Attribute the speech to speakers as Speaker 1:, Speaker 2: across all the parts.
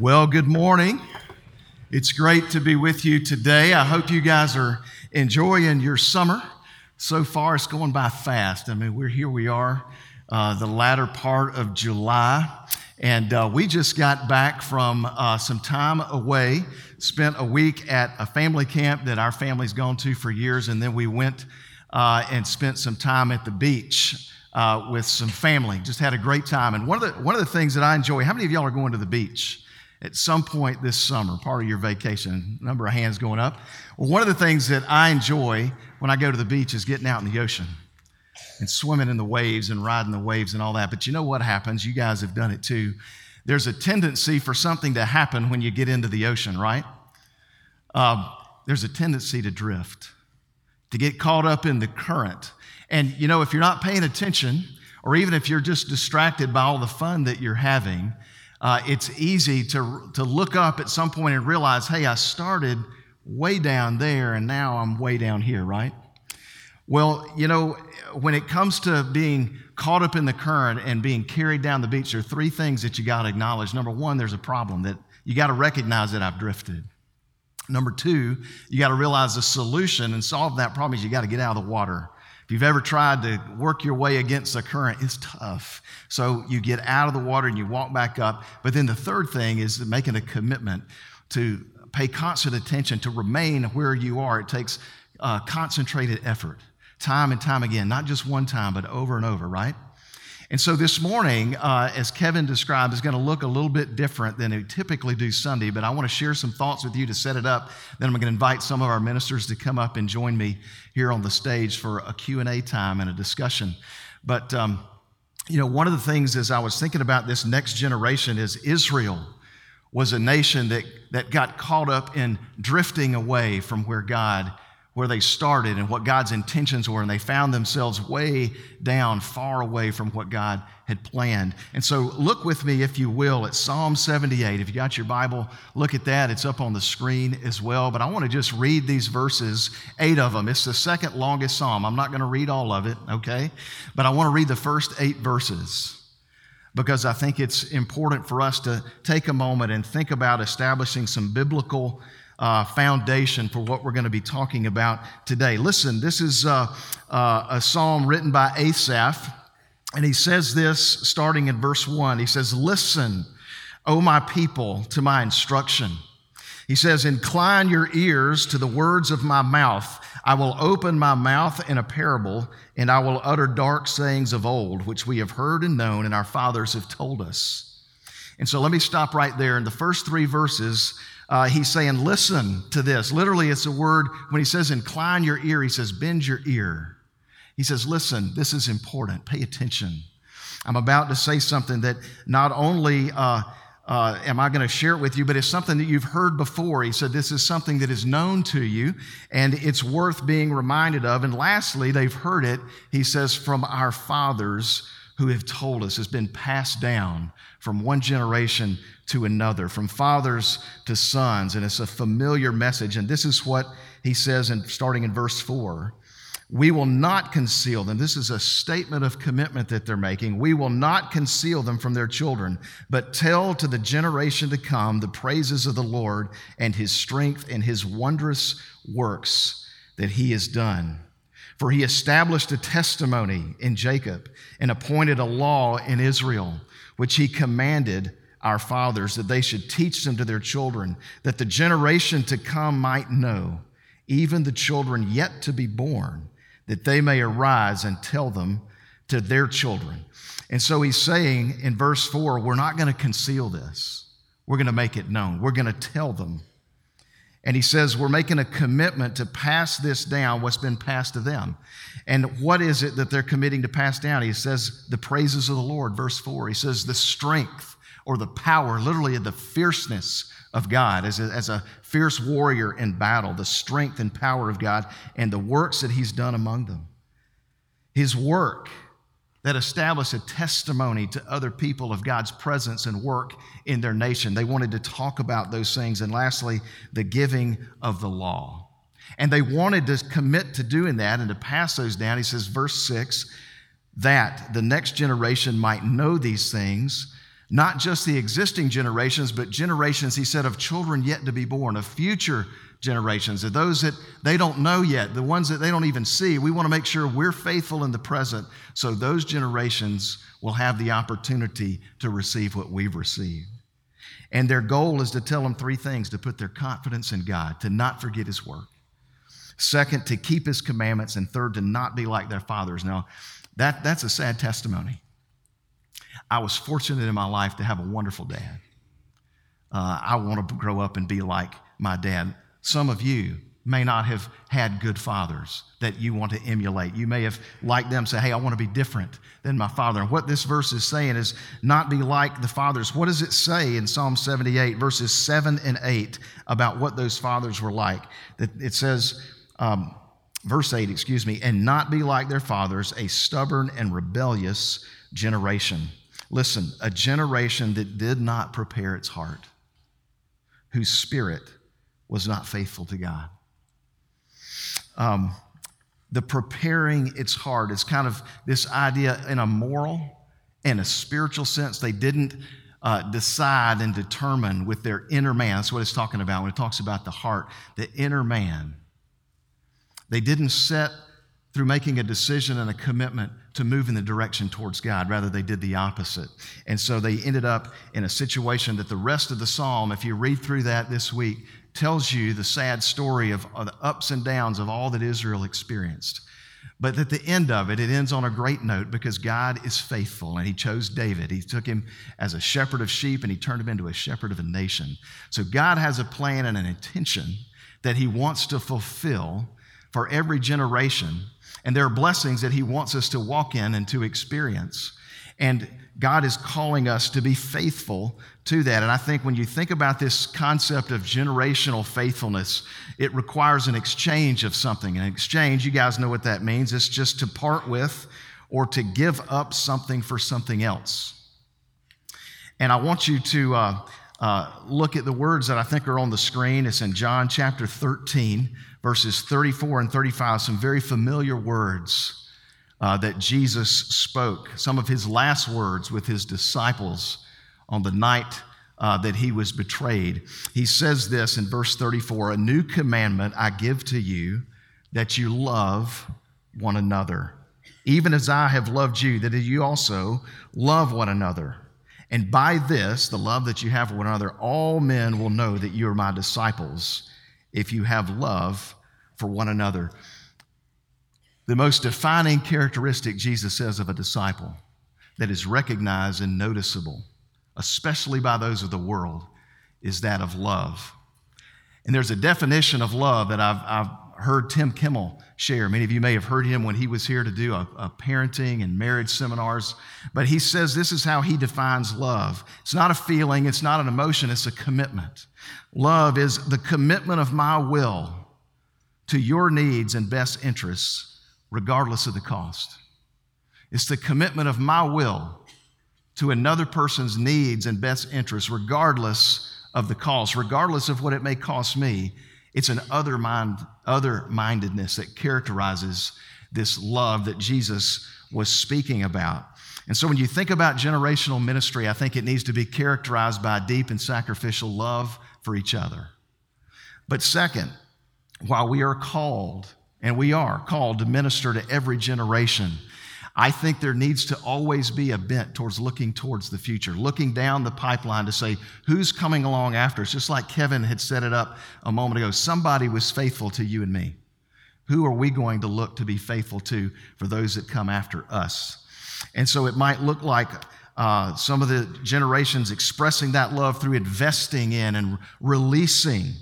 Speaker 1: Well, good morning. It's great to be with you today. I hope you guys are enjoying your summer. So far, it's going by fast. I mean, we're here, we are, uh, the latter part of July. And uh, we just got back from uh, some time away, spent a week at a family camp that our family's gone to for years, and then we went uh, and spent some time at the beach. Uh, with some family, just had a great time. And one of the one of the things that I enjoy. How many of y'all are going to the beach? At some point this summer, part of your vacation. Number of hands going up. Well, one of the things that I enjoy when I go to the beach is getting out in the ocean and swimming in the waves and riding the waves and all that. But you know what happens? You guys have done it too. There's a tendency for something to happen when you get into the ocean, right? Uh, there's a tendency to drift, to get caught up in the current. And you know, if you're not paying attention, or even if you're just distracted by all the fun that you're having, uh, it's easy to, to look up at some point and realize, hey, I started way down there and now I'm way down here, right? Well, you know, when it comes to being caught up in the current and being carried down the beach, there are three things that you got to acknowledge. Number one, there's a problem that you got to recognize that I've drifted. Number two, you got to realize the solution and solve that problem is you got to get out of the water you've ever tried to work your way against the current, it's tough. So you get out of the water and you walk back up. But then the third thing is making a commitment to pay constant attention, to remain where you are. It takes uh, concentrated effort, time and time again, not just one time, but over and over, right? And so this morning, uh, as Kevin described, is going to look a little bit different than we typically do Sunday, but I want to share some thoughts with you to set it up. Then I'm going to invite some of our ministers to come up and join me here on the stage for a Q&A time and a discussion. But, um, you know, one of the things as I was thinking about this next generation is Israel was a nation that, that got caught up in drifting away from where God where they started and what God's intentions were, and they found themselves way down, far away from what God had planned. And so, look with me, if you will, at Psalm 78. If you got your Bible, look at that. It's up on the screen as well. But I want to just read these verses, eight of them. It's the second longest psalm. I'm not going to read all of it, okay? But I want to read the first eight verses because I think it's important for us to take a moment and think about establishing some biblical uh, foundation for what we're going to be talking about today. Listen, this is uh, uh, a psalm written by Asaph, and he says this starting in verse 1. He says, Listen, O my people, to my instruction. He says, Incline your ears to the words of my mouth. I will open my mouth in a parable, and I will utter dark sayings of old, which we have heard and known, and our fathers have told us. And so let me stop right there. In the first three verses, uh, he's saying, listen to this. Literally, it's a word, when he says incline your ear, he says bend your ear. He says, listen, this is important. Pay attention. I'm about to say something that not only uh, uh, am I going to share it with you, but it's something that you've heard before. He said, This is something that is known to you and it's worth being reminded of. And lastly, they've heard it, he says, from our fathers who have told us, has been passed down from one generation to another, from fathers to sons. And it's a familiar message. And this is what he says in starting in verse 4. We will not conceal them. This is a statement of commitment that they're making. We will not conceal them from their children, but tell to the generation to come the praises of the Lord and his strength and his wondrous works that he has done. For he established a testimony in Jacob and appointed a law in Israel, which he commanded our fathers, that they should teach them to their children, that the generation to come might know, even the children yet to be born, that they may arise and tell them to their children. And so he's saying in verse 4 we're not going to conceal this, we're going to make it known, we're going to tell them. And he says, We're making a commitment to pass this down, what's been passed to them. And what is it that they're committing to pass down? He says, The praises of the Lord, verse 4. He says, The strength or the power, literally the fierceness of God, as a, as a fierce warrior in battle, the strength and power of God, and the works that He's done among them. His work that established a testimony to other people of God's presence and work in their nation. They wanted to talk about those things. And lastly, the giving of the law. And they wanted to commit to doing that and to pass those down. He says, verse 6, that the next generation might know these things not just the existing generations, but generations, he said, of children yet to be born, of future generations, of those that they don't know yet, the ones that they don't even see. We want to make sure we're faithful in the present so those generations will have the opportunity to receive what we've received. And their goal is to tell them three things to put their confidence in God, to not forget His work. Second, to keep His commandments. And third, to not be like their fathers. Now, that, that's a sad testimony. I was fortunate in my life to have a wonderful dad. Uh, I want to grow up and be like my dad. Some of you may not have had good fathers that you want to emulate. You may have, like them, say, Hey, I want to be different than my father. And what this verse is saying is not be like the fathers. What does it say in Psalm 78, verses 7 and 8, about what those fathers were like? That it says, um, verse 8, excuse me, and not be like their fathers, a stubborn and rebellious generation. Listen, a generation that did not prepare its heart, whose spirit was not faithful to God. Um, the preparing its heart is kind of this idea in a moral and a spiritual sense. They didn't uh, decide and determine with their inner man. That's what it's talking about when it talks about the heart, the inner man. They didn't set through making a decision and a commitment to move in the direction towards God. Rather, they did the opposite. And so they ended up in a situation that the rest of the psalm, if you read through that this week, tells you the sad story of, of the ups and downs of all that Israel experienced. But at the end of it, it ends on a great note because God is faithful and He chose David. He took him as a shepherd of sheep and He turned him into a shepherd of a nation. So God has a plan and an intention that He wants to fulfill for every generation and there are blessings that He wants us to walk in and to experience. And God is calling us to be faithful to that. And I think when you think about this concept of generational faithfulness, it requires an exchange of something. An exchange, you guys know what that means. It's just to part with or to give up something for something else. And I want you to uh, uh, look at the words that I think are on the screen. It's in John chapter 13, verses 34 and 35, some very familiar words uh, that Jesus spoke, some of his last words with his disciples on the night uh, that he was betrayed. He says this in verse 34 A new commandment I give to you, that you love one another, even as I have loved you, that you also love one another. And by this, the love that you have for one another, all men will know that you are my disciples if you have love for one another. The most defining characteristic, Jesus says, of a disciple that is recognized and noticeable, especially by those of the world, is that of love. And there's a definition of love that I've, I've heard Tim Kimmel share. Many of you may have heard him when he was here to do a, a, parenting and marriage seminars. But he says this is how he defines love it's not a feeling, it's not an emotion, it's a commitment. Love is the commitment of my will to your needs and best interests, regardless of the cost. It's the commitment of my will to another person's needs and best interests, regardless of the cost, regardless of what it may cost me it's an other mind, other mindedness that characterizes this love that Jesus was speaking about. And so when you think about generational ministry, I think it needs to be characterized by deep and sacrificial love for each other. But second, while we are called, and we are called to minister to every generation, I think there needs to always be a bent towards looking towards the future, looking down the pipeline to say, who's coming along after us? Just like Kevin had set it up a moment ago. Somebody was faithful to you and me. Who are we going to look to be faithful to for those that come after us? And so it might look like uh, some of the generations expressing that love through investing in and releasing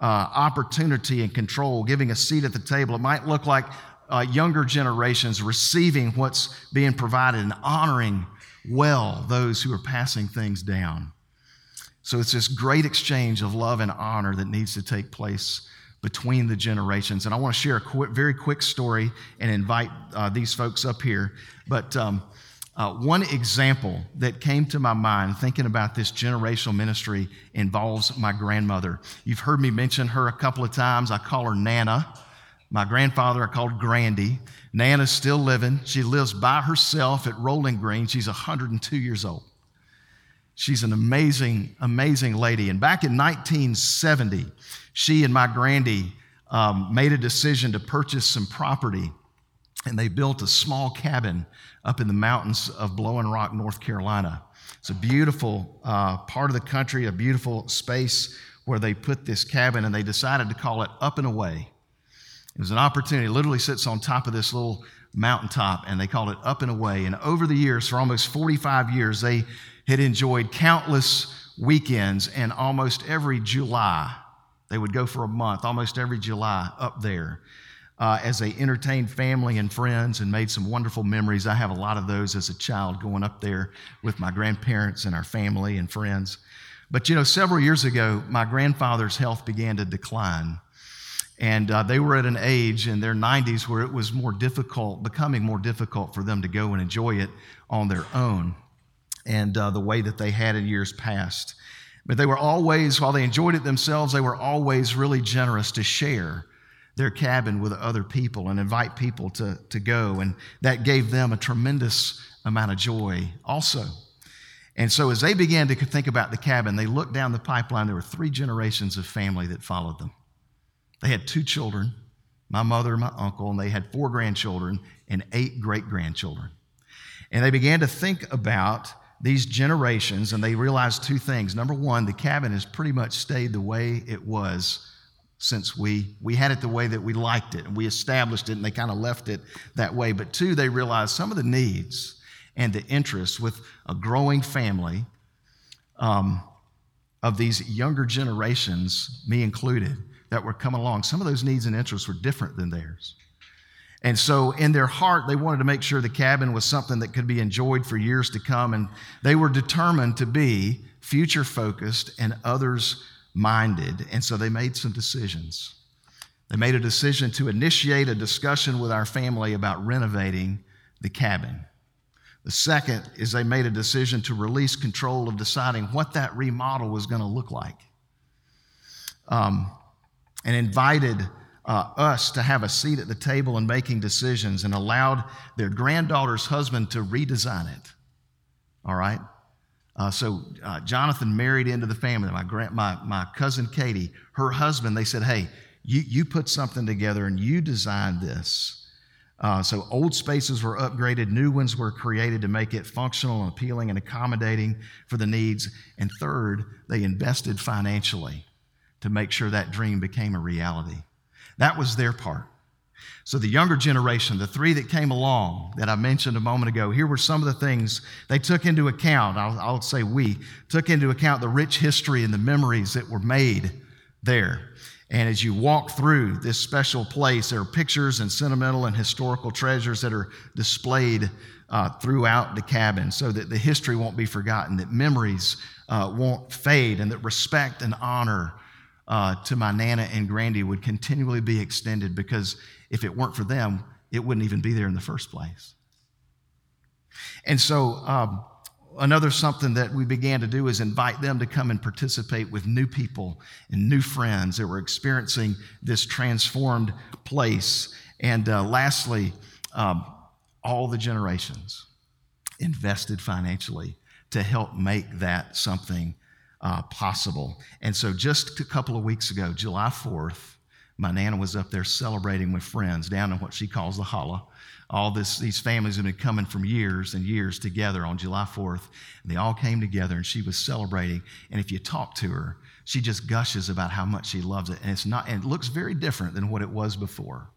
Speaker 1: uh, opportunity and control, giving a seat at the table. It might look like uh, younger generations receiving what's being provided and honoring well those who are passing things down. So it's this great exchange of love and honor that needs to take place between the generations. And I want to share a quick, very quick story and invite uh, these folks up here. But um, uh, one example that came to my mind thinking about this generational ministry involves my grandmother. You've heard me mention her a couple of times. I call her Nana. My grandfather I called Grandy. Nana's still living. She lives by herself at Rolling Green. She's 102 years old. She's an amazing, amazing lady. And back in 1970, she and my grandy um, made a decision to purchase some property, and they built a small cabin up in the mountains of Blowing Rock, North Carolina. It's a beautiful uh, part of the country, a beautiful space where they put this cabin, and they decided to call it Up and Away. It was an opportunity. It literally sits on top of this little mountaintop, and they called it Up and Away. And over the years, for almost 45 years, they had enjoyed countless weekends, and almost every July, they would go for a month, almost every July, up there. Uh, as they entertained family and friends and made some wonderful memories. I have a lot of those as a child going up there with my grandparents and our family and friends. But you know, several years ago, my grandfather's health began to decline. And uh, they were at an age in their 90s where it was more difficult, becoming more difficult for them to go and enjoy it on their own and uh, the way that they had in years past. But they were always, while they enjoyed it themselves, they were always really generous to share their cabin with other people and invite people to, to go. And that gave them a tremendous amount of joy also. And so as they began to think about the cabin, they looked down the pipeline. There were three generations of family that followed them. They had two children, my mother and my uncle, and they had four grandchildren and eight great grandchildren. And they began to think about these generations, and they realized two things. Number one, the cabin has pretty much stayed the way it was since we, we had it the way that we liked it, and we established it, and they kind of left it that way. But two, they realized some of the needs and the interests with a growing family um, of these younger generations, me included, that were coming along. Some of those needs and interests were different than theirs. And so, in their heart, they wanted to make sure the cabin was something that could be enjoyed for years to come. And they were determined to be future focused and others minded. And so, they made some decisions. They made a decision to initiate a discussion with our family about renovating the cabin. The second is they made a decision to release control of deciding what that remodel was going to look like. Um, and invited uh, us to have a seat at the table in making decisions and allowed their granddaughter's husband to redesign it. All right? Uh, so uh, Jonathan married into the family. My, grand, my, my cousin Katie, her husband, they said, hey, you, you put something together and you designed this. Uh, so old spaces were upgraded, new ones were created to make it functional and appealing and accommodating for the needs. And third, they invested financially to make sure that dream became a reality. That was their part. So, the younger generation, the three that came along that I mentioned a moment ago, here were some of the things they took into account. I'll, I'll, say we took into account the rich history and the memories that were made there. And as you walk through this special place, there are pictures and sentimental and historical treasures that are displayed uh, throughout the cabin so that the history won't be forgotten, that memories uh, won't fade, and that respect and honor uh, to my Nana and Grandy would continually be extended because if it weren't for them, it wouldn't even be there in the first place. And so, um, another something that we began to do is invite them to come and participate with new people and new friends that were experiencing this transformed place. And uh, lastly, um, all the generations invested financially to help make that something uh, possible. And so, just a couple of weeks ago, July 4th, my Nana was up there celebrating with friends down in what she calls the holla. All this, these families have been coming from years and years together on July 4th. And they all came together and she was celebrating. And if you talk to her, she just gushes about how much she loves it. And it's not, and it looks very different than what it was before.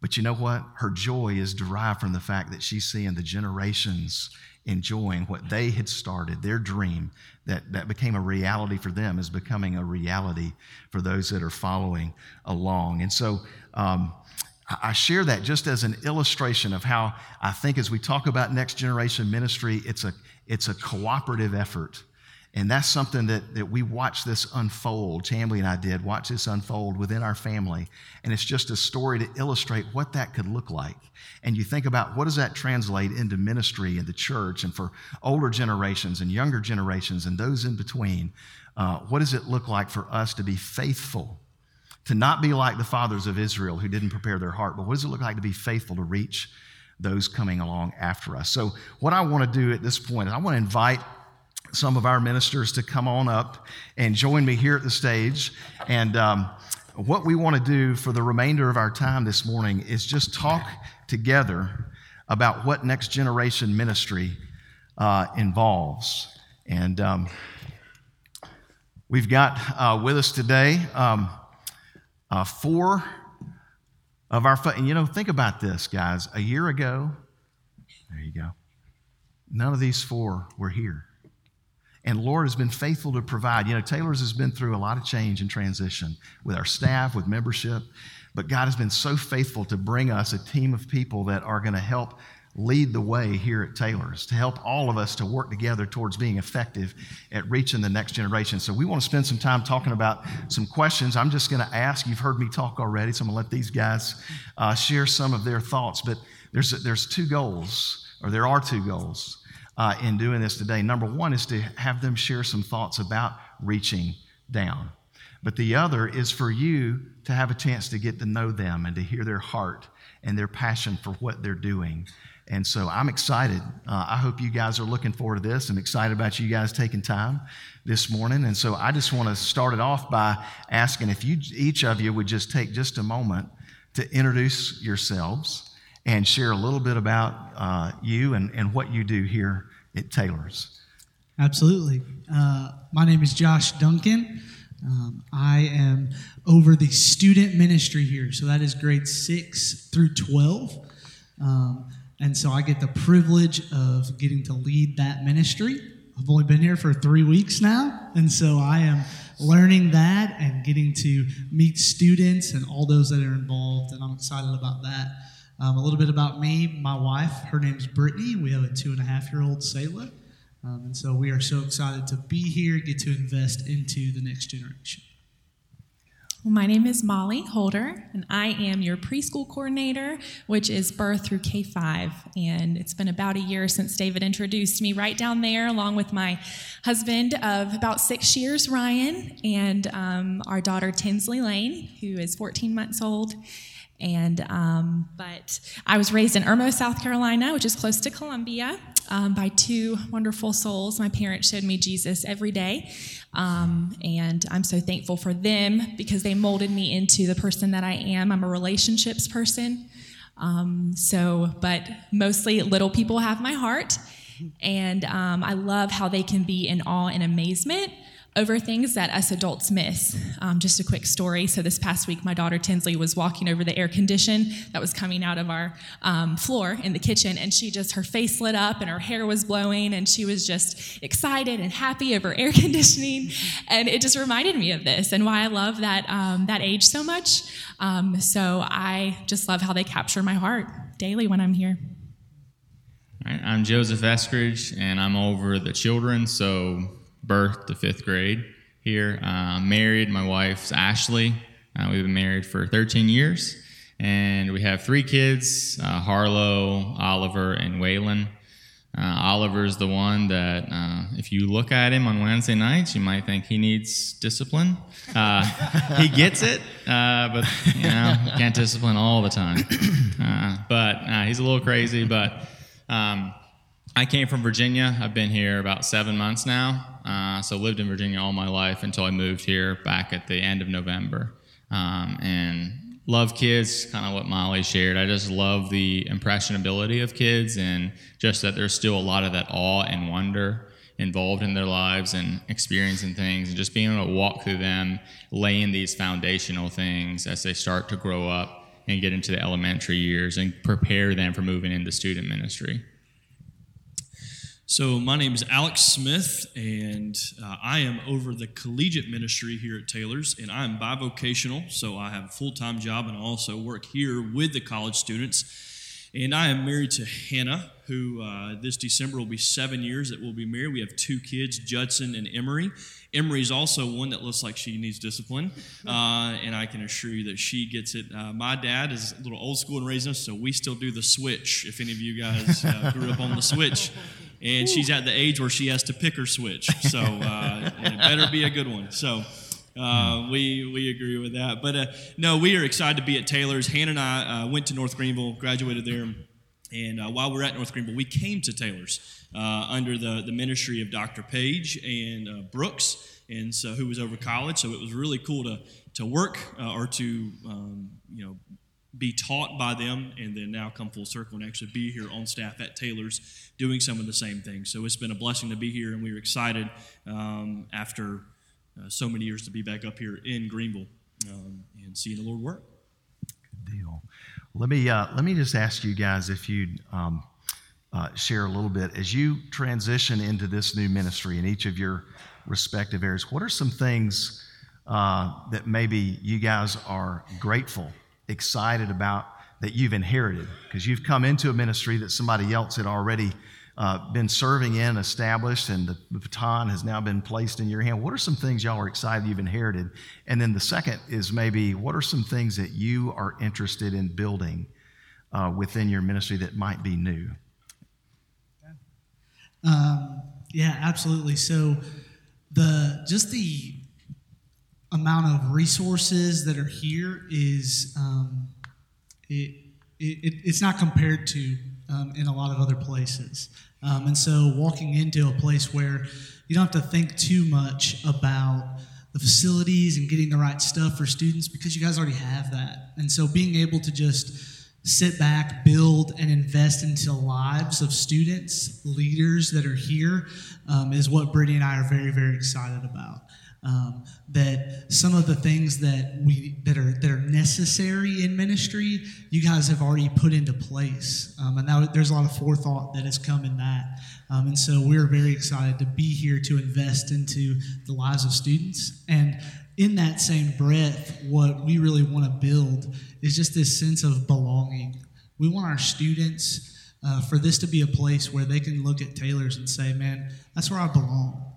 Speaker 1: But you know what? Her joy is derived from the fact that she's seeing the generations enjoying what they had started, their dream that, that became a reality for them is becoming a reality for those that are following along. And so um, I share that just as an illustration of how I think as we talk about next generation ministry, it's a, it's a cooperative effort and that's something that, that we watch this unfold. Chambly and I did watch this unfold within our family. And it's just a story to illustrate what that could look like. And you think about what does that translate into ministry in the church and for older generations and younger generations and those in between. Uh, what does it look like for us to be faithful? To not be like the fathers of Israel who didn't prepare their heart, but what does it look like to be faithful to reach those coming along after us? So, what I want to do at this point is I want to invite some of our ministers to come on up and join me here at the stage. And um, what we want to do for the remainder of our time this morning is just talk together about what next generation ministry uh, involves. And um, we've got uh, with us today um, uh, four of our, and you know, think about this, guys. A year ago, there you go, none of these four were here. And Lord has been faithful to provide. You know, Taylors has been through a lot of change and transition with our staff, with membership, but God has been so faithful to bring us a team of people that are going to help lead the way here at Taylors, to help all of us to work together towards being effective at reaching the next generation. So we want to spend some time talking about some questions. I'm just going to ask. You've heard me talk already, so I'm going to let these guys uh, share some of their thoughts. But there's, there's two goals, or there are two goals uh, in doing this today. Number one is to have them share some thoughts about reaching down. But the other is for you to have a chance to get to know them and to hear their heart and their passion for what they're doing. And so I'm excited. Uh, I hope you guys are looking forward to this. I'm excited about you guys taking time this morning. And so I just want to start it off by asking if you, each of you would just take just a moment to introduce yourselves and share a little bit about uh, you and, and what you do here at Taylors.
Speaker 2: Absolutely. Uh, my name is Josh Duncan. Um, I am over the student ministry here, so that is grade 6 through 12. Um, and so I get the privilege of getting to lead that ministry. I've only been here for three weeks now, and so I am learning that and getting to meet students and all those that are involved, and I'm excited about that. Um, a little bit about me, my wife, her name's Brittany. We have a two and a half year old, Selah. Um, and so we are so excited to be here, get to invest into the next generation.
Speaker 3: Well, my name is Molly Holder, and I am your preschool coordinator, which is birth through K 5. And it's been about a year since David introduced me right down there, along with my husband of about six years, Ryan, and um, our daughter, Tinsley Lane, who is 14 months old. And um, but I was raised in Irmo, South Carolina, which is close to Columbia, um, by two wonderful souls. My parents showed me Jesus every day, um, and I'm so thankful for them because they molded me into the person that I am. I'm a relationships person. Um, so, but mostly little people have my heart, and um, I love how they can be in awe and amazement over things that us adults miss. Um, just a quick story. So, this past week, my daughter Tinsley was walking over the air condition that was coming out of our um, floor in the kitchen, and she just, her face lit up and her hair was blowing, and she was just excited and happy over air conditioning. And it just reminded me of this and why I love that, um, that age so much. Um, so, I just love how they capture my heart daily when I'm here.
Speaker 4: I'm Joseph Eskridge, and I'm over the children. So, birth to fifth grade here. Uh, married, my wife's Ashley. Uh, we've been married for 13 years, and we have three kids uh, Harlow, Oliver, and Waylon. Uh, Oliver's the one that, uh, if you look at him on Wednesday nights, you might think he needs discipline. Uh, he gets it, but you know, can't discipline all the time. but he's a little crazy, but. Um, I came from Virginia. I've been here about seven months now. Uh, so lived in Virginia all my life until I moved here back at the end of November. Um, and love kids, kind of what Molly shared. I just love the impressionability of kids and just that there's still a lot of that awe and wonder involved in their lives and experiencing things and just being able to walk through them, laying these foundational things as they start to grow up and get into the elementary years and prepare them for moving into student ministry.
Speaker 5: So, my name is Alex Smith, and uh, I am over the collegiate ministry here at Taylors, and I'm bivocational, so I have a full time job and I also work here with the college students. And I am married to Hannah, who uh, this December will be seven years that we'll be married. We have two kids, Judson and Emery. Emery is also one that looks like she needs discipline, uh, and I can assure you that she gets it. Uh, my dad is a little old school in raising us, so we still do the switch. If any of you guys uh, grew up on the switch, and she's at the age where she has to pick her switch. So uh, it better be a good one. So. Uh, we we agree with that, but uh, no, we are excited to be at Taylors. Hannah and I uh, went to North Greenville, graduated there, And uh, while we're at North Greenville, we came to Taylors uh, under the, the ministry of Dr. Page and uh, Brooks, and so who was over college. So it was really cool to to work uh, or to um, you know be taught by them, and then now come full circle and actually be here on staff at Taylors doing some of the same things. So it's been a blessing to be here, and we are excited um, after uh, so many years to be back up here in Greenville um, and seeing the Lord work.
Speaker 1: Good deal. Let me uh, let me just ask you guys if you'd um, uh, share a little bit as you transition into this new ministry in each of your respective areas. What are some things uh, that maybe you guys are grateful, excited about that you've inherited? Because you've come into a ministry that somebody else had already uh, been serving in, established, and the, baton has now been placed in your hand. What are some things y'all are excited you've inherited? And then the second is maybe what are some things that you are interested in building uh, within your ministry that might be new?
Speaker 2: Um, yeah, absolutely. So the just the amount of resources that are here is um, it, it, it's not compared to um, in a lot of other places. Um, and so walking into a place where you don't have to think too much about the facilities and getting the right stuff for students because you guys already have that. And so being able to just sit back, build, and invest into lives of students, leaders that are here, um, is what Brittany and I are very, very excited about. Um, that some of the things that we that are that are necessary in ministry, you guys have already put into place, um, and now there's a lot of forethought that has come in that. Um, and so we're very excited to be here to invest into the lives of students. And in that same breath, what we really want to build is just this sense of belonging. We want our students uh, for this to be a place where they can look at Taylors and say, man, that's where I belong.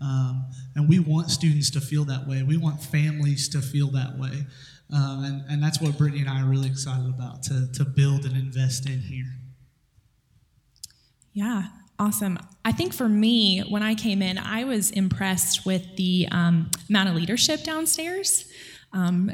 Speaker 2: Um, and we want students to feel that way. We want families to feel that way. Um, and, and that's what Brittany and I are really excited about to, to build and invest in here.
Speaker 3: Yeah, awesome. I think for me, when I came in, I was impressed with the um, amount of leadership downstairs. Um,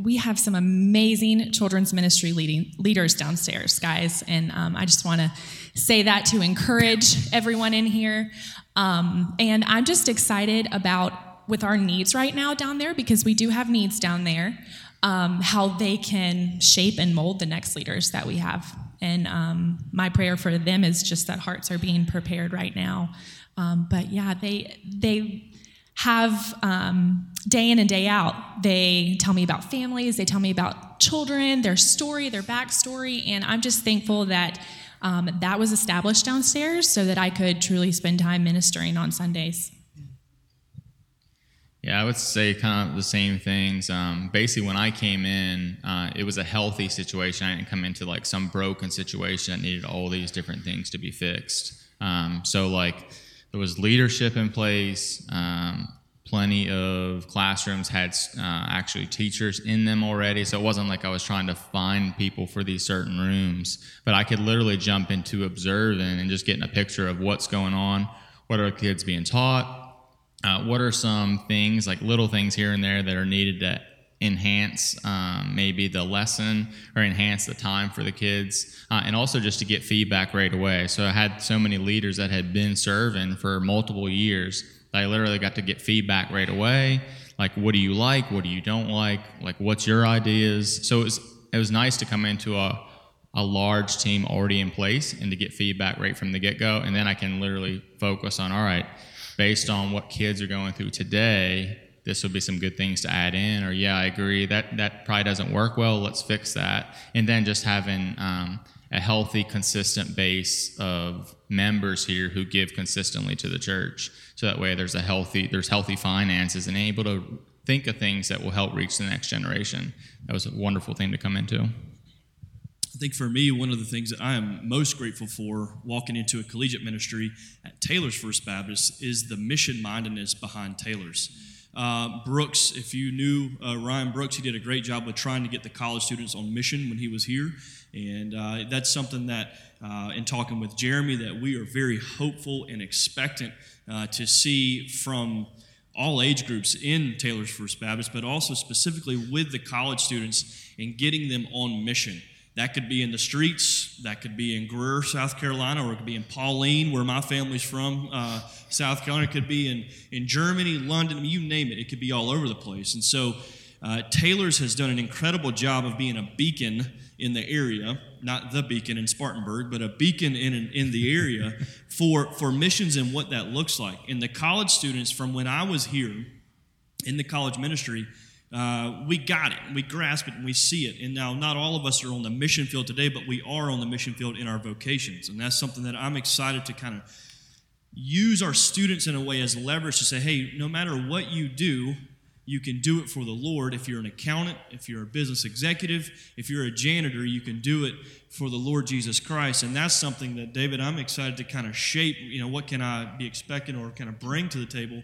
Speaker 3: we have some amazing children's ministry leading leaders downstairs, guys, and um, I just want to say that to encourage everyone in here. Um, and I'm just excited about with our needs right now down there because we do have needs down there. Um, how they can shape and mold the next leaders that we have. And um, my prayer for them is just that hearts are being prepared right now. Um, but yeah, they they have um, day in and day out. They tell me about families. They tell me about children, their story, their backstory, and I'm just thankful that. Um, that was established downstairs so that I could truly spend time ministering on Sundays.
Speaker 4: Yeah, I would say kind of the same things. Um, basically, when I came in, uh, it was a healthy situation. I didn't come into like some broken situation that needed all these different things to be fixed. Um, so, like, there was leadership in place. Um, plenty of classrooms had uh, actually teachers in them already. So it wasn't like I was trying to find people for these certain rooms, but I could literally jump into observing and just getting a picture of what's going on. What are kids being taught? Uh, what are some things, like little things here and there, that are needed to enhance um, maybe the lesson or enhance the time for the kids, uh, and also just to get feedback right away. So I had so many leaders that had been serving for multiple years that I literally got to get feedback right away. Like, what do you like? What do you don't like? Like, what's your ideas? So it was it was nice to come into a a large team already in place and to get feedback right from the get go, and then I can literally focus on all right based on what kids are going through today, this would be some good things to add in. Or yeah, I agree that that probably doesn't work well. Let's fix that. And then just having um, a healthy, consistent base of members here who give consistently to the church. So that way, there's a healthy there's healthy finances and able to think of things that will help reach the next generation. That was a wonderful thing to come into.
Speaker 5: I think for me, one of the things that I am most grateful for walking into a collegiate ministry at Taylors First Baptist is the mission mindedness behind Taylors. Uh, Brooks, if you knew uh, Ryan Brooks, he did a great job with trying to get the college students on mission when he was here. And uh, that's something that, uh, in talking with Jeremy, that we are very hopeful and expectant uh, to see from all age groups in Taylors First Baptist, but also specifically with the college students and getting them on mission That could be in the streets, that could be in Greer, South Carolina, or it could be in Pauline, where my family's from, uh, South Carolina. It could be in, in Germany, London, I mean, you name it. It could be all over the place. And so uh, Taylors has done an incredible job of being a beacon in the area, not the beacon in Spartanburg, but a beacon in, in the area for, for missions and what that looks like. And the college students from when I was here in the college ministry, uh, we got it, we grasp it, and we see it. And now, not all of us are on the mission field today, but we are on the mission field in our vocations. And that's something that I'm excited to kind of use our students in a way as leverage to say, hey, no matter what you do, you can do it for the Lord. If you're an accountant, if you're a business executive, if you're a janitor, you can do it for the Lord Jesus Christ. And that's something that, David, I'm excited to kind of shape, you know, what can I be expecting or kind of bring to the table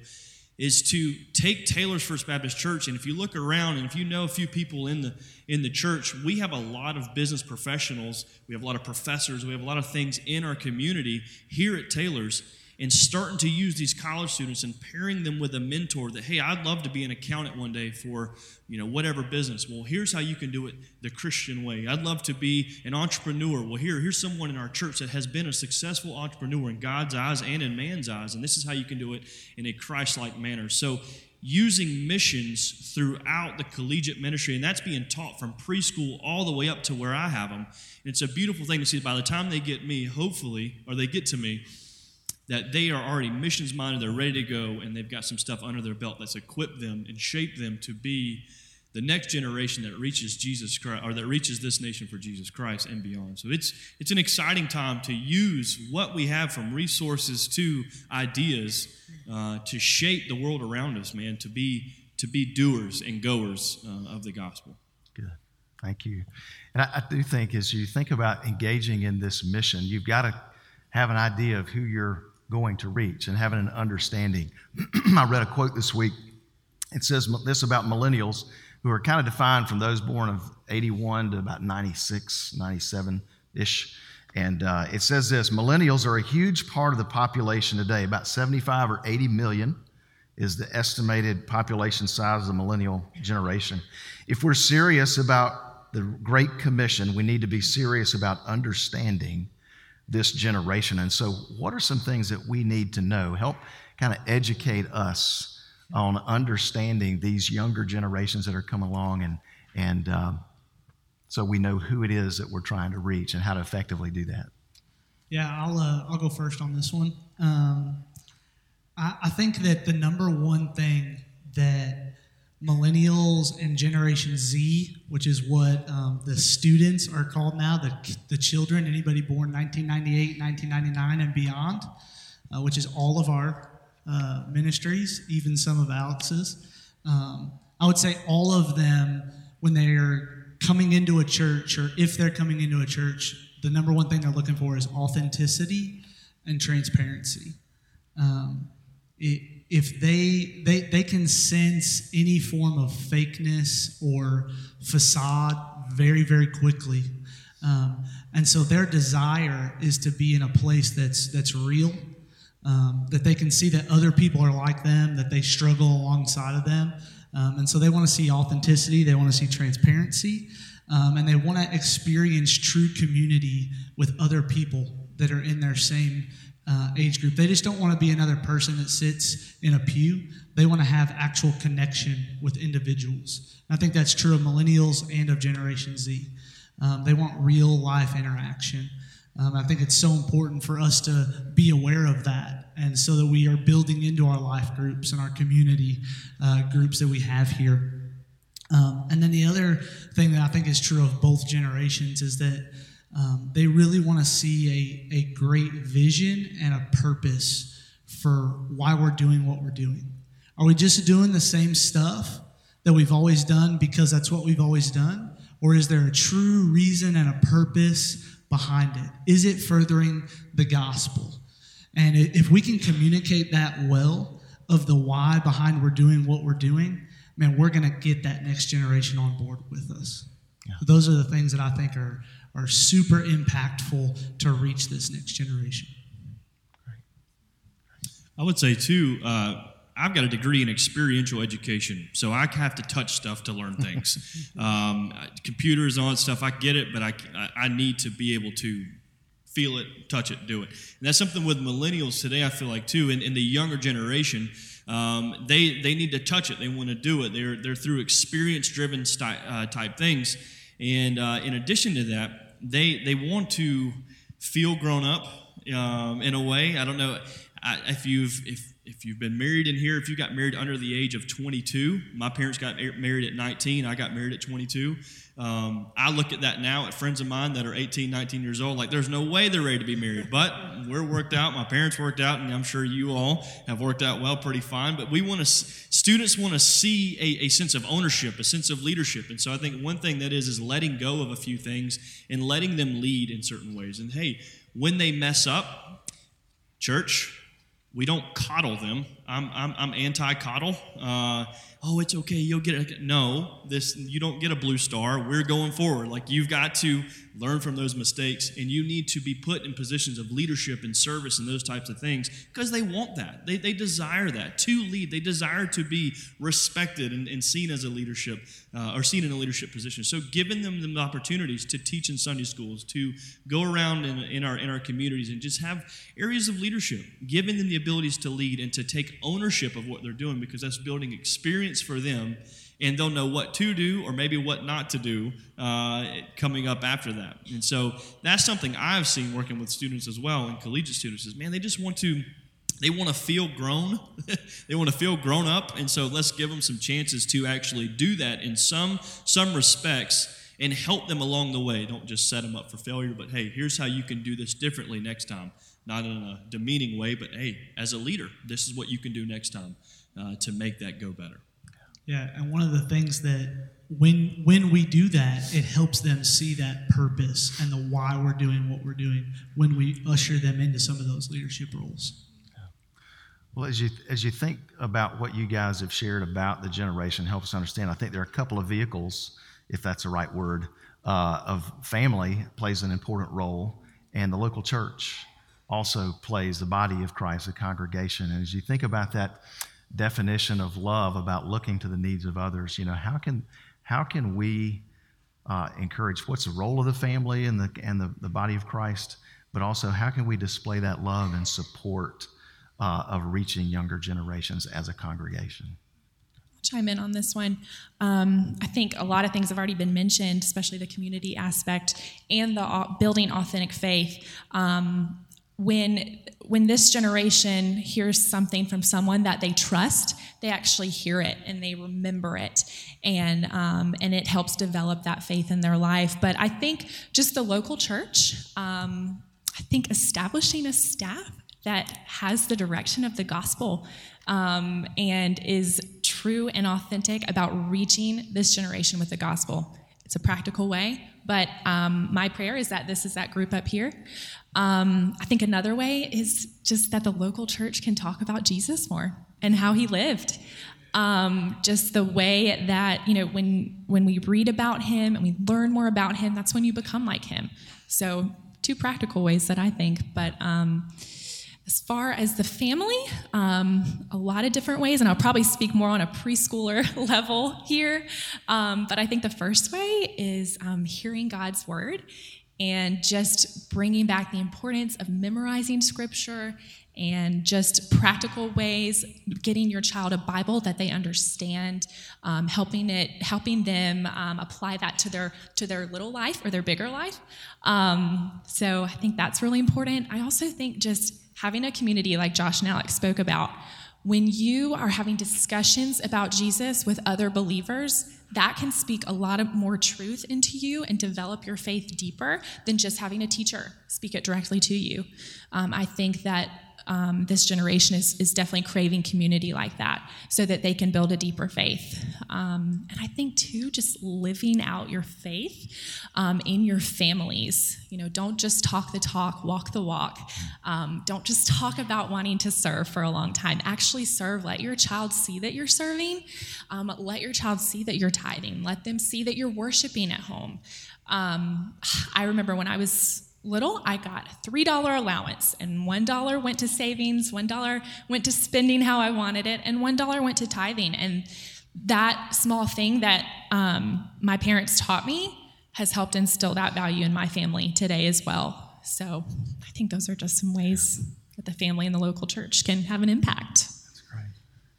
Speaker 5: is to take Taylors First Baptist Church, and if you look around and if you know a few people in the in the church, we have a lot of business professionals, we have a lot of professors, we have a lot of things in our community here at Taylors and starting to use these college students and pairing them with a mentor that hey i'd love to be an accountant one day for you know whatever business. Well here's how you can do it the christian way. I'd love to be an entrepreneur. Well here here's someone in our church that has been a successful entrepreneur in god's eyes and in man's eyes and this is how you can do it in a christ-like manner. So using missions throughout the collegiate ministry and that's being taught from preschool all the way up to where i have them and it's a beautiful thing to see by the time they get me hopefully or they get to me that they are already missions minded, they're ready to go, and they've got some stuff under their belt that's equipped them and shaped them to be the next generation that reaches Jesus Christ or that reaches this nation for Jesus Christ and beyond. So it's it's an exciting time to use what we have from resources to ideas uh, to shape the world around us, man. To be to be doers and goers uh, of the gospel.
Speaker 1: Good, thank you. And I, I do think as you think about engaging in this mission, you've got to have an idea of who you're going to reach and having an understanding. I read a quote this week. It says this about millennials who are kind of defined from those born of 81 to about 96, 97 ish. And uh, it says this Millennials are a huge part of the population today. About 75 or 80 million is the estimated population size of the millennial generation. If we're serious about the Great Commission, we need to be serious about understanding this generation. And so, what are some things that we need to know? Help kind of educate us on understanding these younger generations that are coming along, and and um, so we know who it is that we're trying to reach and how to effectively do that.
Speaker 2: Yeah, I'll uh, I'll go first on this one. Um, I, I think that the number one thing that millennials and Generation Z, which is what um, the students are called now, the, the children, anybody born 1998, 1999, and beyond, uh, which is all of our uh, ministries, even some of Alex's. Um, I would say all of them, when they're coming into a church or if they're coming into a church, the number one thing they're looking for is authenticity and transparency. Um, it, if they, they they can sense any form of fakeness or facade very very quickly. Um, and so their desire is to be in a place that's that's real um, that they can see that other people are like them that they struggle alongside of them. Um, and so they want to see authenticity they want to see transparency um, and they want to experience true community with other people that are in their same uh, age group. They just don't want to be another person that sits in a pew. They want to have actual connection with individuals. And I think that's true of millennials and of Generation Z. Um, they want real life interaction. Um, I think it's so important for us to be aware of that, and so that we are building into our life groups and our community uh, groups that we have here. Um, and then the other thing that I think is true of both generations is that um, they really want to see a, a great vision and a purpose for why we're doing what we're doing. Are we just doing the same stuff that we've always done because that's what we've always done? Or is there a true reason and a purpose behind it? Is it furthering the gospel? And if we can communicate that well of the why behind we're doing what we're doing, man, we're going to get that next generation on board with us. Yeah. Those are the things that I think are are super impactful to reach this next generation.
Speaker 5: I would say, too, uh, I've got a degree in experiential education, so I have to touch stuff to learn things. um, computers, that stuff, I get it, but I, I need to be able to feel it, touch it, do it. And that's something with millennials today, I feel like, too, in, in the younger generation. Um, they, they need to touch it, they want to do it. They're, they're through experience driven uh, type things. And uh, in addition to that, they, they want to feel grown up um, in a way. I don't know if you've if if you've been married in here, if you got married under the age of 22, my parents got married at 19, I got married at 22. Um, I look at that now at friends of mine that are 18, 19 years old, like there's no way they're ready to be married. But we're worked out, my parents worked out, and I'm sure you all have worked out well, pretty fine. But we want to, students want to see a, a sense of ownership, a sense of leadership. And so I think one thing that is, is letting go of a few things and letting them lead in certain ways. And hey, when they mess up, church, we don't coddle them. I'm, I'm, I'm anti coddle. Uh, oh, it's okay, you'll get it. No, this you don't get a blue star. We're going forward. Like you've got to learn from those mistakes, and you need to be put in positions of leadership and service and those types of things because they want that. They, they desire that to lead. They desire to be respected and, and seen as a leadership uh, or seen in a leadership position. So giving them the opportunities to teach in Sunday schools, to go around in, in our in our communities and just have areas of leadership, giving them the abilities to lead and to take ownership of what they're doing because that's building experience for them, and they'll know what to do or maybe what not to do uh, coming up after that. And so that's something I've seen working with students as well, and collegiate students is man, they just want to they want to feel grown. They want to feel grown up. And so let's give them some chances to actually do that in some some respects and help them along the way. Don't just set them up for failure but hey here's how you can do this differently next time not in a demeaning way but hey as a leader this is what you can do next time uh, to make that go better
Speaker 2: yeah, and one of the things that when when we do that, it helps them see that purpose and the why we're doing what we're doing when we usher them into some of those leadership roles.
Speaker 1: Well, as you as you think about what you guys have shared about the generation, help us understand. I think there are a couple of vehicles, if that's the right word, uh, of family plays an important role, and the local church also plays the body of Christ, the congregation. And as you think about that definition of love about looking to the needs of others. You know, how can how can we uh, encourage what's the role of the family and the and the, the body of Christ, but also how can we display that love and support uh, of reaching younger generations as a congregation?
Speaker 3: chime in on this one. Um, I think a lot of things have already been mentioned, especially the community aspect and the uh, building authentic faith. Um, when when this generation hears something from someone that they trust, they actually hear it and they remember it, and um, and it helps develop that faith in their life. But I think just the local church, um, I think establishing a staff that has the direction of the gospel um, and is true and authentic about reaching this generation with the gospel. It's a practical way, but um, my prayer is that this is that group up here um, I think another way is just that the local church can talk about Jesus more and how he lived. Um, just the way that you know when when we read about him and we learn more about him, that's when you become like him. So two practical ways that I think, but. Um, as far as the family, um, a lot of different ways, and I'll probably speak more on a preschooler level here. Um, but I think the first way is um, hearing God's word and just bringing back the importance of memorizing scripture and just practical ways getting your child a bible that they understand um, helping it helping them um, apply that to their to their little life or their bigger life. Um, so i think that's really important. I also think just having a community like josh and alex spoke about when you are having discussions about jesus with other believers that can speak a lot of more truth into you and develop your faith deeper than just having a teacher speak it directly to you. Um, I think that um, this generation is, is definitely craving community like that so that they can build a deeper faith. Um, and I think, too, just living out your faith um, in your families. You know, don't just talk the talk, walk the walk. Um, don't just talk about wanting to serve for a long time. Actually serve. Let your child see that you're serving. Um, let your child see that you're tithing. Let them see that you're worshiping at home. Um, I remember when I was little, I got a $3 allowance, and $1 went to savings, $1 went to spending how I wanted it, and $1 went to tithing. And that small thing that um, my parents taught me has helped instill that value in my family today as well. So I think those are just some ways that the family and the local church can have an impact.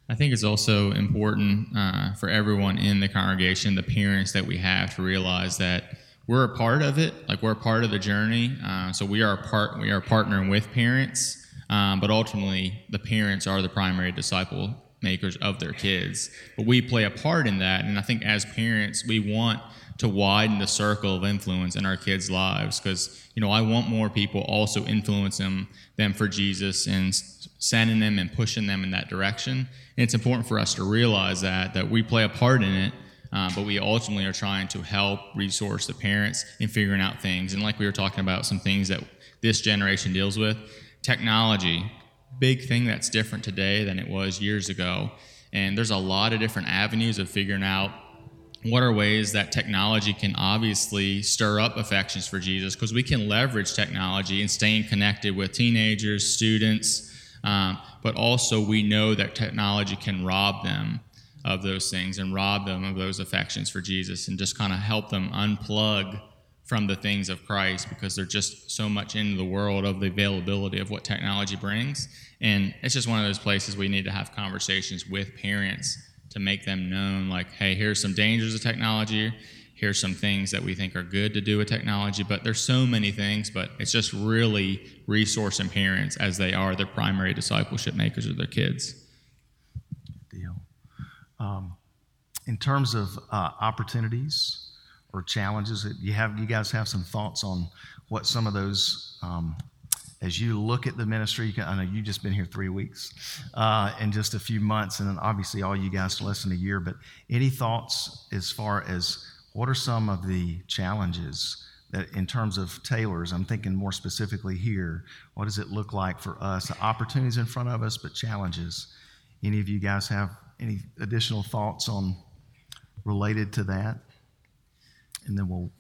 Speaker 4: I think it's also important uh, for everyone in the congregation, the parents that we have, to realize that we're a part of it. Like we're a part of the journey. Uh, so we are a part. We are partnering with parents, um, but ultimately the parents are the primary disciple makers of their kids. But we play a part in that, and I think as parents, we want to widen the circle of influence in our kids' lives because you know I want more people also influencing them for Jesus and sending them and pushing them in that direction. And it's important for us to realize that that we play a part in it, uh, but we ultimately are trying to help resource the parents in figuring out things. And like we were talking about, some things that this generation deals with, technology, big thing that's different today than it was years ago. And there's a lot of different avenues of figuring out what are ways that technology can obviously stir up affections for Jesus because we can leverage technology and staying connected with teenagers, students, um, but also we know that technology can rob them of those things and rob them of those affections for Jesus and just kind of help them unplug from the things of Christ because they're just so much into the world of the availability of what technology brings. And it's just one of those places we need to have conversations with parents to make them known like hey here's some dangers of technology. Here's some things that we think are good to do with technology. But there's so many things but it's just really resourcing parents as they are the primary discipleship makers of their kids
Speaker 1: um, in terms of uh, opportunities or challenges you have you guys have some thoughts on what some of those um, as you look at the ministry, can, I know you've just been here three weeks uh, in just a few months, and then obviously all you guys less than a year. But any thoughts as far as what are some of the challenges that, in terms of Taylors, I'm thinking more specifically here, what does it look like for us? The opportunities in front of us, but challenges. Any of you guys have any additional thoughts on related to that? And then we'll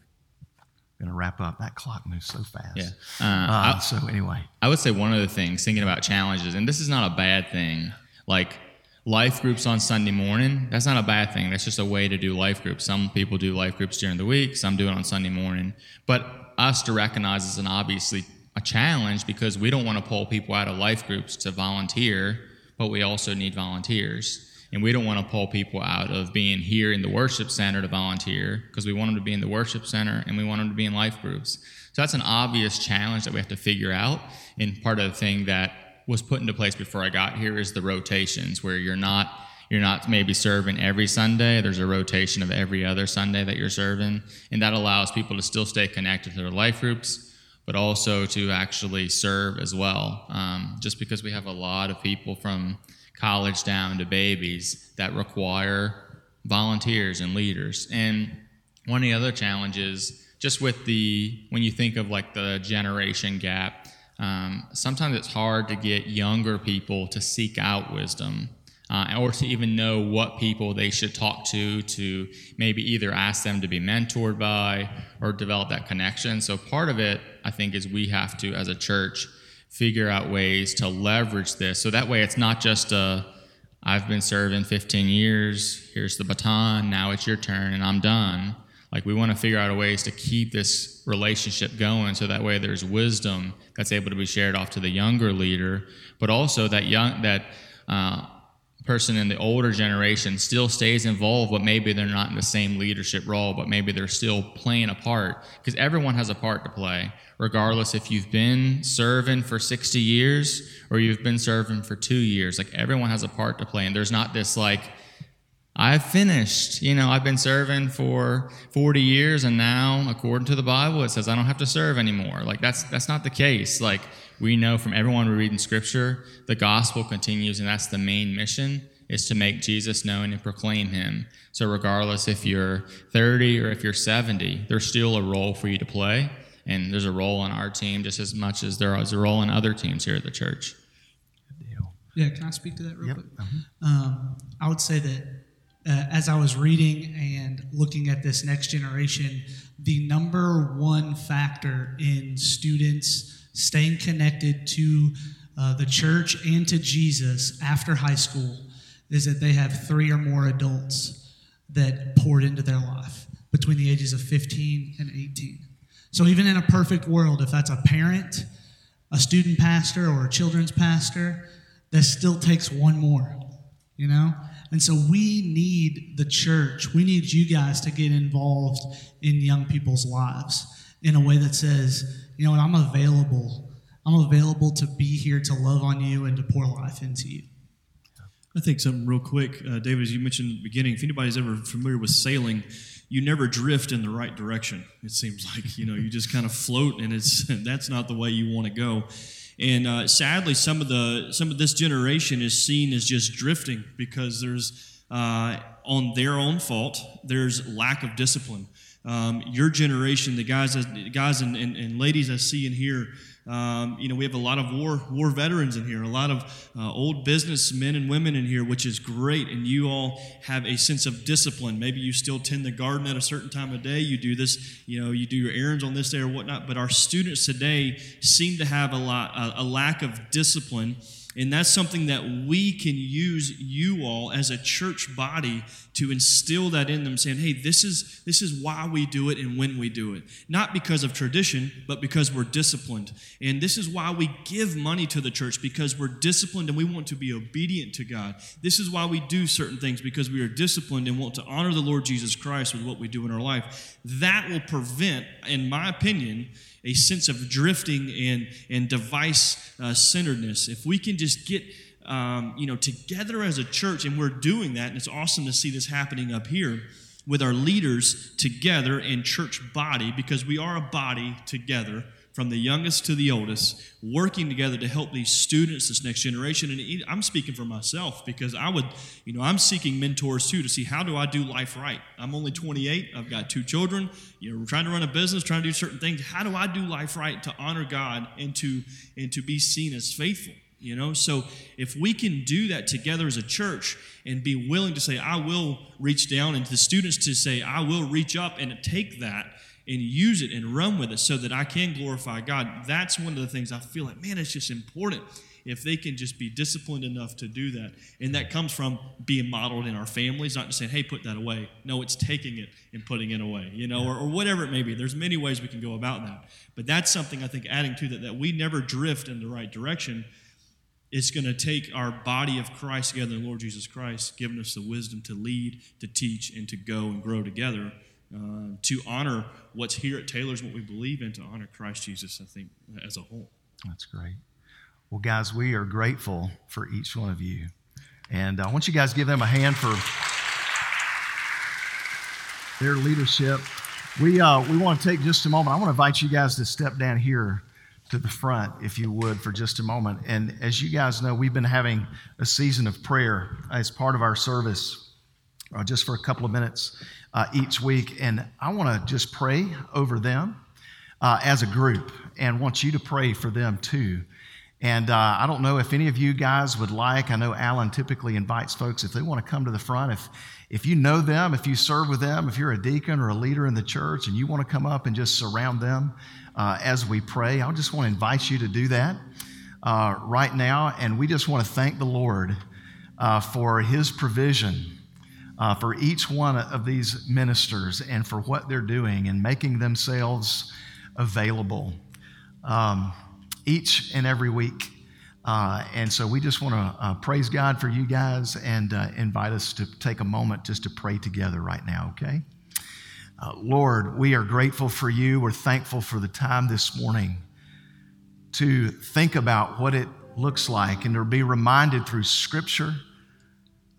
Speaker 1: going to wrap up. That clock moves so fast.
Speaker 4: Yeah.
Speaker 1: Uh, uh, I, so anyway,
Speaker 4: I would say one of the things thinking about challenges, and this is not a bad thing. Like life groups on Sunday morning, that's not a bad thing. That's just a way to do life groups. Some people do life groups during the week. Some do it on Sunday morning. But us to recognize is an obviously a challenge because we don't want to pull people out of life groups to volunteer, but we also need volunteers. And we don't want to pull people out of being here in the worship center to volunteer because we want them to be in the worship center and we want them to be in life groups. So that's an obvious challenge that we have to figure out. And part of the thing that was put into place before I got here is the rotations where you're not you're not maybe serving every Sunday. There's a rotation of every other Sunday that you're serving. And that allows people to still stay connected to their life groups, but also to actually serve as well. Um, just because we have a lot of people from college down to babies that require volunteers and leaders. And one of the other challenges, just with the, when you think of like the generation gap, um, sometimes it's hard to get younger people to seek out wisdom. Uh, or to even know what people they should talk to to maybe either ask them to be mentored by or develop that connection. So, part of it, I think, is we have to, as a church, figure out ways to leverage this. So that way it's not just a, I've been serving 15 years, here's the baton, now it's your turn, and I'm done. Like we want to figure out ways to keep this relationship going so that way there's wisdom that's able to be shared off to the younger leader, but also that young, that, uh, person in the older generation still stays involved, but maybe they're not in the same leadership role, but maybe they're still playing a part because everyone has a part to play, regardless if you've been serving for 60 years or you've been serving for two years. Like everyone has a part to play, and there's not this like, I've finished. You know, I've been serving for 40 years and now according to the Bible it says I don't have to serve anymore. Like that's that's not the case. Like we know from everyone we read in scripture, the gospel continues and that's the main mission is to make Jesus known and proclaim him. So regardless if you're 30 or if you're 70, there's still a role for you to play and there's a role on our team just as much as there is a role in other teams here at the church.
Speaker 2: Yeah, can I speak to that real
Speaker 1: yep.
Speaker 2: quick?
Speaker 1: Uh-huh.
Speaker 2: Um, I would say that uh, as I was reading and looking at this next generation, the number one factor in students staying connected to uh, the church and to Jesus after high school is that they have three or more adults that poured into their life between the ages of 15 and 18. So, even in a perfect world, if that's a parent, a student pastor, or a children's pastor, that still takes one more, you know? And so we need the church, we need you guys to get involved in young people's lives in a way that says, you know what, I'm available. I'm available to be here to love on you and to pour life into you.
Speaker 5: I think something real quick, uh, David, as you mentioned at the beginning, if anybody's ever familiar with sailing, you never drift in the right direction. It seems like you know you just kind of float, and it's that's not the way you want to go. And uh, sadly, some of the some of this generation is seen as just drifting because there's uh, on their own fault. There's lack of discipline. Um, your generation, the guys, guys and, and, and ladies I see in here, um, you know, we have a lot of war war veterans in here, a lot of uh, old businessmen and women in here, which is great. And you all have a sense of discipline. Maybe you still tend the garden at a certain time of day. You do this, you know, you do your errands on this day or whatnot. But our students today seem to have a lot a, a lack of discipline and that's something that we can use you all as a church body to instill that in them, saying, hey, this is, this is why we do it and when we do it. Not because of tradition, but because we're disciplined. And this is why we give money to the church, because we're disciplined and we want to be obedient to God. This is why we do certain things, because we are disciplined and want to honor the Lord Jesus Christ with what we do in our life. That will prevent, in my opinion, a sense of drifting and, and device uh, centeredness. If we can just get um, you know together as a church, and we're doing that, and it's awesome to see this happening up here with our leaders together in church body because we are a body together from the youngest to the oldest, working together to help these students, this next generation. And I'm speaking for myself because I would, you know, I'm seeking mentors too to see how do I do life right. I'm only 28. I've got two children. You know, we're trying to run a business, trying to do certain things. How do I do life right to honor God and to and to be seen as faithful? You know, so if we can do that together as a church and be willing to say, I will reach down, and the students to say, I will reach up and take that and use it and run with it so that I can glorify God. That's one of the things I feel like, man, it's just important if they can just be disciplined enough to do that. And that comes from being modeled in our families, not just saying, hey, put that away. No, it's taking it and putting it away, you know, or, or whatever it may be. There's many ways we can go about that. But that's something I think adding to that, that we never drift in the right direction. It's going to take our body of Christ together, the Lord Jesus Christ, giving us the wisdom to lead, to teach, and to go and grow together uh, to honor what's here at Taylors, what we believe in, to honor Christ Jesus, I think, as a whole.
Speaker 1: That's great. Well, guys, we are grateful for each one of you. And I want you guys to give them a hand for their leadership. We, uh, we want to take just a moment. I want to invite you guys to step down here to the front, if you would, for just a moment. And as you guys know, we've been having a season of prayer as part of our service uh, just for a couple of minutes uh, each week. And I want to just pray over them uh, as a group and want you to pray for them too. And uh, I don't know if any of you guys would like, I know Alan typically invites folks if they want to come to the front. If, if you know them, if you serve with them, if you're a deacon or a leader in the church and you want to come up and just surround them uh, as we pray, I just want to invite you to do that uh, right now. And we just want to thank the Lord for his provision uh, for each one of these ministers and for what they're doing and making themselves available um, each and every week. Uh, and so we just want to uh, praise God for you guys and uh, invite us to take a moment just to pray together right now, okay? Uh, Lord, we are grateful for you. We're thankful for the time this morning to think about what it looks like and to be reminded through Scripture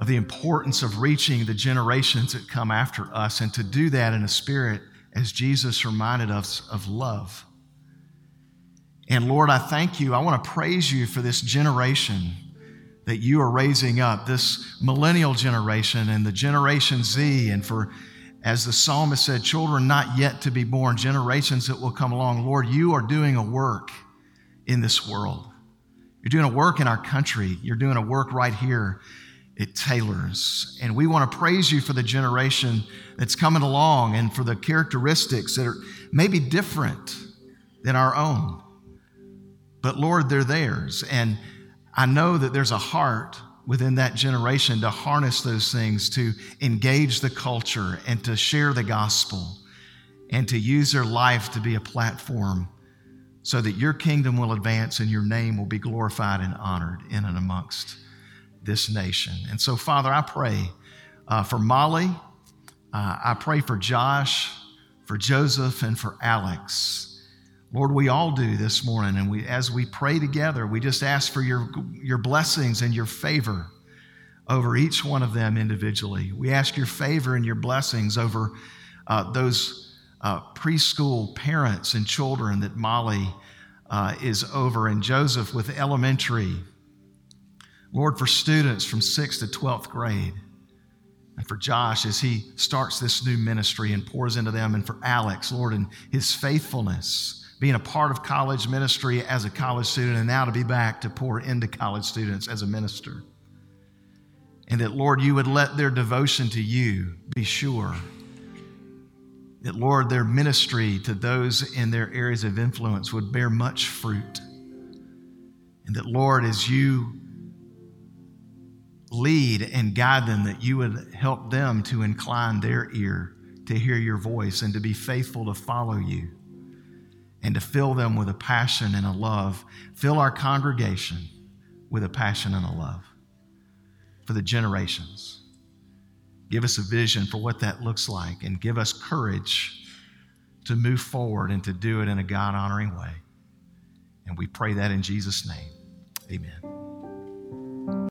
Speaker 1: of the importance of reaching the generations that come after us, and to do that in a spirit, as Jesus reminded us, of love. And Lord, I thank you. I want to praise you for this generation that you are raising up, this millennial generation and the Generation Z, and for, as the psalmist said, children not yet to be born, generations that will come along. Lord, you are doing a work in this world. You're doing a work in our country. You're doing a work right here at Taylors. And we want to praise you for the generation that's coming along and for the characteristics that are maybe different than our own. But Lord, they're theirs. And I know that there's a heart within that generation to harness those things, to engage the culture and to share the gospel and to use their life to be a platform so that your kingdom will advance and your name will be glorified and honored in and amongst this nation. And so, Father, I pray uh, for Molly, uh, I pray for Josh, for Joseph, and for Alex. Lord, we all do this morning, and we, as we pray together, we just ask for your, your blessings and your favor over each one of them individually. We ask your favor and your blessings over uh, those uh, preschool parents and children that Molly uh, is over, and Joseph with elementary. Lord, for students from 6th to 12th grade, and for Josh as he starts this new ministry and pours into them, and for Alex, Lord, and his faithfulness being a part of college ministry as a college student, and now to be back to pour into college students as a minister. And that, Lord, you would let their devotion to you be sure. That, Lord, their ministry to those in their areas of influence would bear much fruit. And that, Lord, as you lead and guide them, that you would help them to incline their ear to hear your voice and to be faithful to follow you and to fill them with a passion and a love. Fill our congregation with a passion and a love for the generations. Give us a vision for what that looks like and give us courage to move forward and to do it in a God honoring way. And we pray that in Jesus' name. Amen.